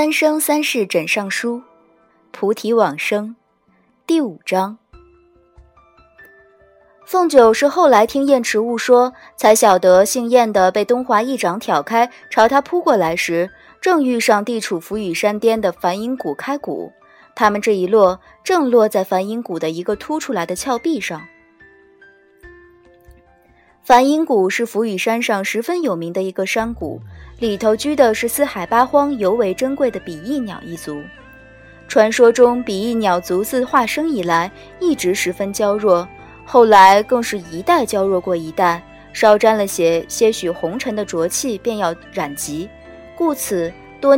三生三世枕上书，菩提往生。第五章。凤九是后来听燕池雾说，才晓得姓燕的被东华一掌挑开，朝他扑过来时，正遇上地处浮雨山巅的梵音谷开谷。他们这一落，正落在梵音谷的一个凸出来的峭壁上。梵音谷是浮雨山上十分有名的一个山谷。里头居的是四海八荒尤为珍贵的比翼鸟一族。传说中，比翼鸟族自化生以来一直十分娇弱，后来更是一代娇弱过一代，稍沾了些些许红尘的浊气便要染疾，故此多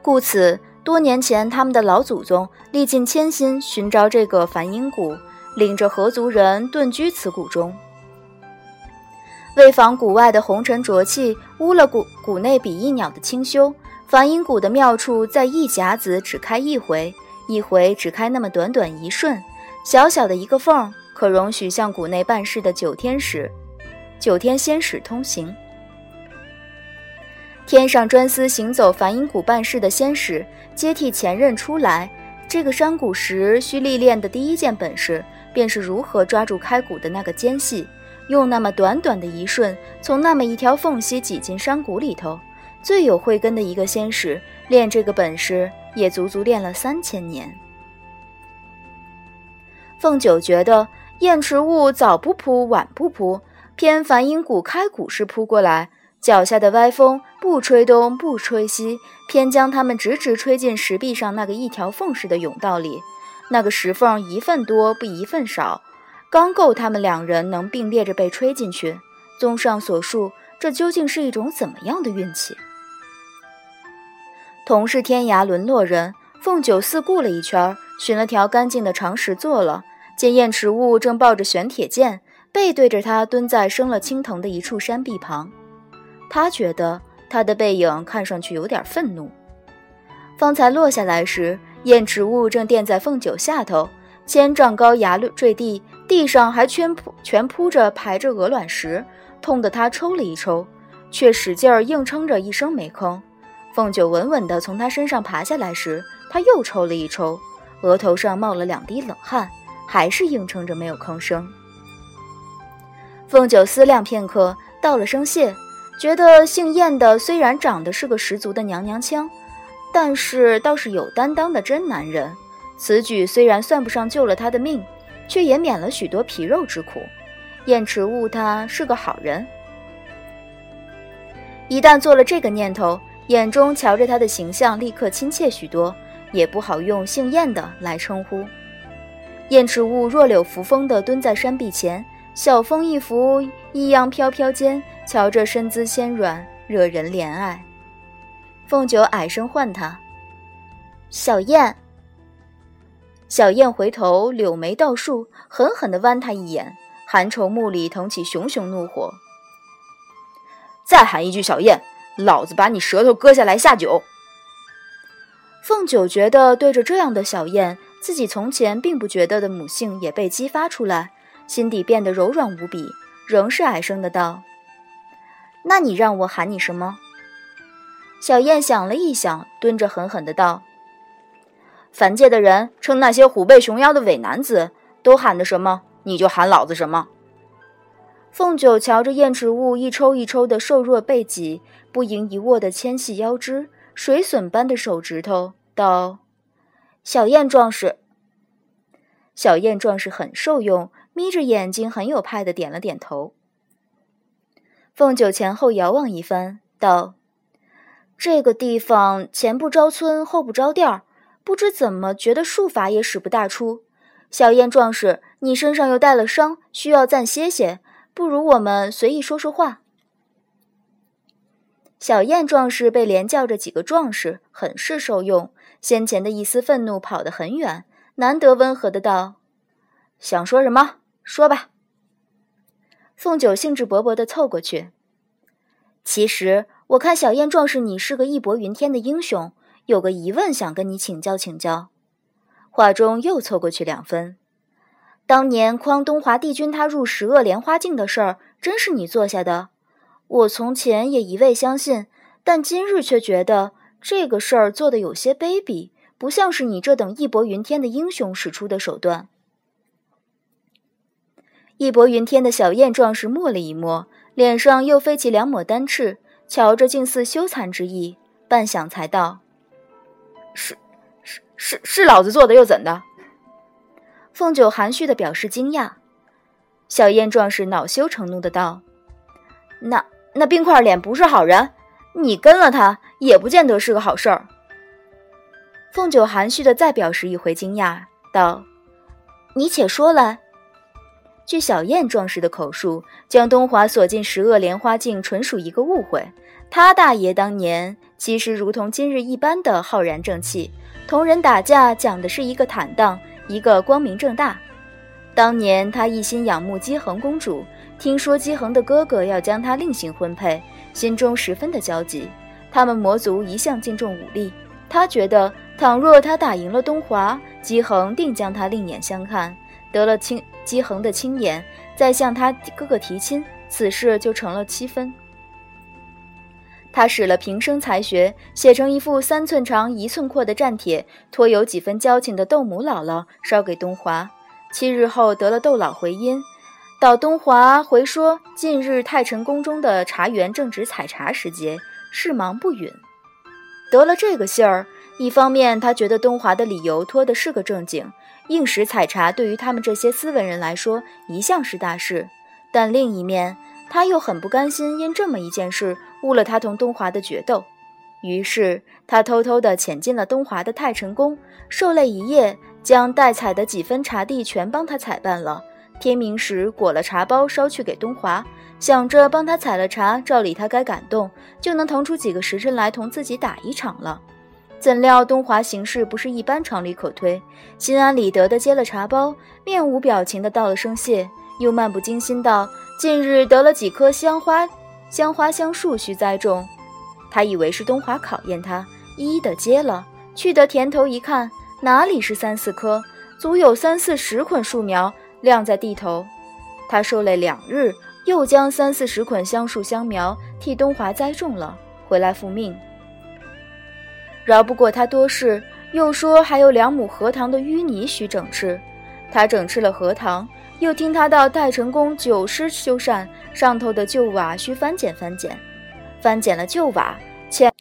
故此多年前，他们的老祖宗历尽千辛寻找这个梵音谷，领着合族人遁居此谷中。为防谷外的红尘浊气污了谷谷内比翼鸟的清修，梵音谷的妙处在一甲子只开一回，一回只开那么短短一瞬，小小的一个缝，可容许向谷内办事的九天使、九天仙使通行。天上专司行走梵音谷办事的仙使接替前任出来，这个山谷时需历练的第一件本事，便是如何抓住开谷的那个间隙。用那么短短的一瞬，从那么一条缝隙挤进山谷里头，最有慧根的一个仙使练这个本事，也足足练了三千年。凤九觉得燕池雾早不扑，晚不扑，偏梵音谷开谷时扑过来，脚下的歪风不吹东不吹西，偏将他们直直吹进石壁上那个一条缝似的甬道里，那个石缝一份多不一份少。刚够他们两人能并列着被吹进去。综上所述，这究竟是一种怎么样的运气？同是天涯沦落人，凤九四顾了一圈，寻了条干净的长石坐了。见燕池雾正抱着玄铁剑，背对着他蹲在生了青藤的一处山壁旁。他觉得他的背影看上去有点愤怒。方才落下来时，燕池物正垫在凤九下头，千丈高崖坠地。地上还全铺全铺着排着鹅卵石，痛得他抽了一抽，却使劲儿硬撑着一声没吭。凤九稳稳地从他身上爬下来时，他又抽了一抽，额头上冒了两滴冷汗，还是硬撑着没有吭声。凤九思量片刻，道了声谢，觉得姓燕的虽然长得是个十足的娘娘腔，但是倒是有担当的真男人。此举虽然算不上救了他的命。却也免了许多皮肉之苦。燕池雾他是个好人，一旦做了这个念头，眼中瞧着他的形象立刻亲切许多，也不好用姓燕的来称呼。燕池雾若柳扶风地蹲在山壁前，小风一拂，异样飘飘间，瞧着身姿纤软，惹人怜爱。凤九矮声唤他：“小燕。”小燕回头，柳眉倒竖，狠狠地剜他一眼，寒愁目里腾起熊熊怒火。再喊一句“小燕”，老子把你舌头割下来下酒！凤九觉得对着这样的小燕，自己从前并不觉得的母性也被激发出来，心底变得柔软无比，仍是矮声的道：“那你让我喊你什么？”小燕想了一想，蹲着狠狠的道。凡界的人称那些虎背熊腰的伪男子都喊的什么，你就喊老子什么。凤九瞧着燕池雾一抽一抽的瘦弱背脊，不盈一握的纤细腰肢，水笋般的手指头，道：“小燕壮士。”小燕壮士很受用，眯着眼睛，很有派的点了点头。凤九前后遥望一番，道：“这个地方前不着村，后不着店儿。”不知怎么觉得术法也使不大出。小燕壮士，你身上又带了伤，需要暂歇歇，不如我们随意说说话。小燕壮士被连叫着几个壮士，很是受用。先前的一丝愤怒跑得很远，难得温和的道：“想说什么，说吧。”凤九兴致勃勃地凑过去。其实我看小燕壮士，你是个义薄云天的英雄。有个疑问想跟你请教请教，话中又凑过去两分。当年匡东华帝君他入十恶莲花境的事儿，真是你做下的？我从前也一味相信，但今日却觉得这个事儿做得有些卑鄙，不像是你这等义薄云天的英雄使出的手段。义薄云天的小燕壮士默了一默，脸上又飞起两抹丹赤，瞧着竟似羞惭之意，半晌才道：“是，是，是，是老子做的，又怎的？”凤九含蓄的表示惊讶。小燕壮士恼羞成怒的道：“那那冰块脸不是好人，你跟了他也不见得是个好事儿。”凤九含蓄的再表示一回惊讶，道：“你且说来。”据小燕壮士的口述，将东华锁进十恶莲花镜，纯属一个误会。他大爷当年其实如同今日一般的浩然正气，同人打架讲的是一个坦荡，一个光明正大。当年他一心仰慕姬恒公主，听说姬恒的哥哥要将她另行婚配，心中十分的焦急。他们魔族一向敬重武力，他觉得倘若他打赢了东华，姬恒定将他另眼相看。得了青姬恒的青眼，再向他哥哥提亲，此事就成了七分。他使了平生才学，写成一副三寸长一寸阔的战帖，托有几分交情的窦母姥姥捎给东华。七日后得了窦老回音，到东华回说，近日太晨宫中的茶园正值采茶时节，事忙不允。得了这个信儿，一方面他觉得东华的理由托的是个正经。应时采茶对于他们这些斯文人来说一向是大事，但另一面他又很不甘心因这么一件事误了他同东华的决斗，于是他偷偷地潜进了东华的太晨宫，受累一夜，将待采的几分茶地全帮他采办了。天明时裹了茶包捎去给东华，想着帮他采了茶，照理他该感动，就能腾出几个时辰来同自己打一场了。怎料东华行事不是一般常理可推，心安理得地接了茶包，面无表情地道了声谢，又漫不经心道：“近日得了几棵香花，香花香树需栽种。”他以为是东华考验他，一一的接了，去得田头一看，哪里是三四棵，足有三四十捆树苗晾在地头。他受累两日，又将三四十捆香树香苗替东华栽种了，回来复命。饶不过他多事，又说还有两亩荷塘的淤泥需整治。他整治了荷塘，又听他到太成宫九师修缮，上头的旧瓦需翻捡翻捡。翻捡了旧瓦，前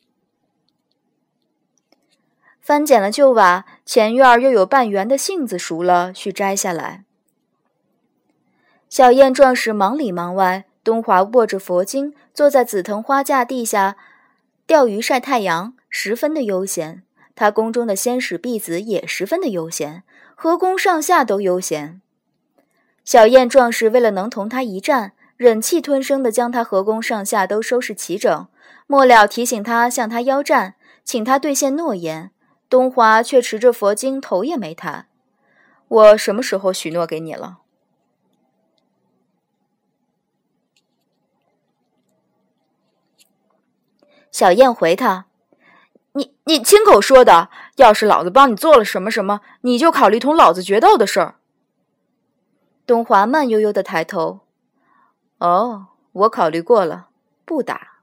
翻捡了旧瓦，前院又有半圆的杏子熟了，需摘下来。小燕壮士忙里忙外，东华握着佛经，坐在紫藤花架地下钓鱼晒太阳。十分的悠闲，他宫中的仙使婢子也十分的悠闲，和宫上下都悠闲。小燕壮士为了能同他一战，忍气吞声地将他和宫上下都收拾齐整。末了提醒他向他邀战，请他兑现诺言，东华却持着佛经头也没抬。我什么时候许诺给你了？小燕回他。你你亲口说的，要是老子帮你做了什么什么，你就考虑同老子决斗的事儿。东华慢悠悠的抬头，哦，我考虑过了，不打。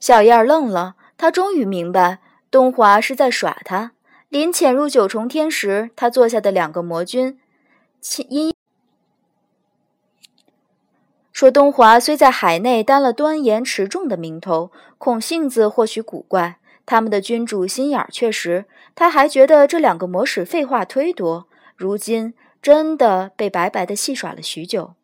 小燕愣了，她终于明白东华是在耍他。临潜入九重天时，他坐下的两个魔君，因说东华虽在海内担了端严持重的名头，恐性子或许古怪。他们的君主心眼儿确实，他还觉得这两个魔使废话忒多，如今真的被白白的戏耍了许久。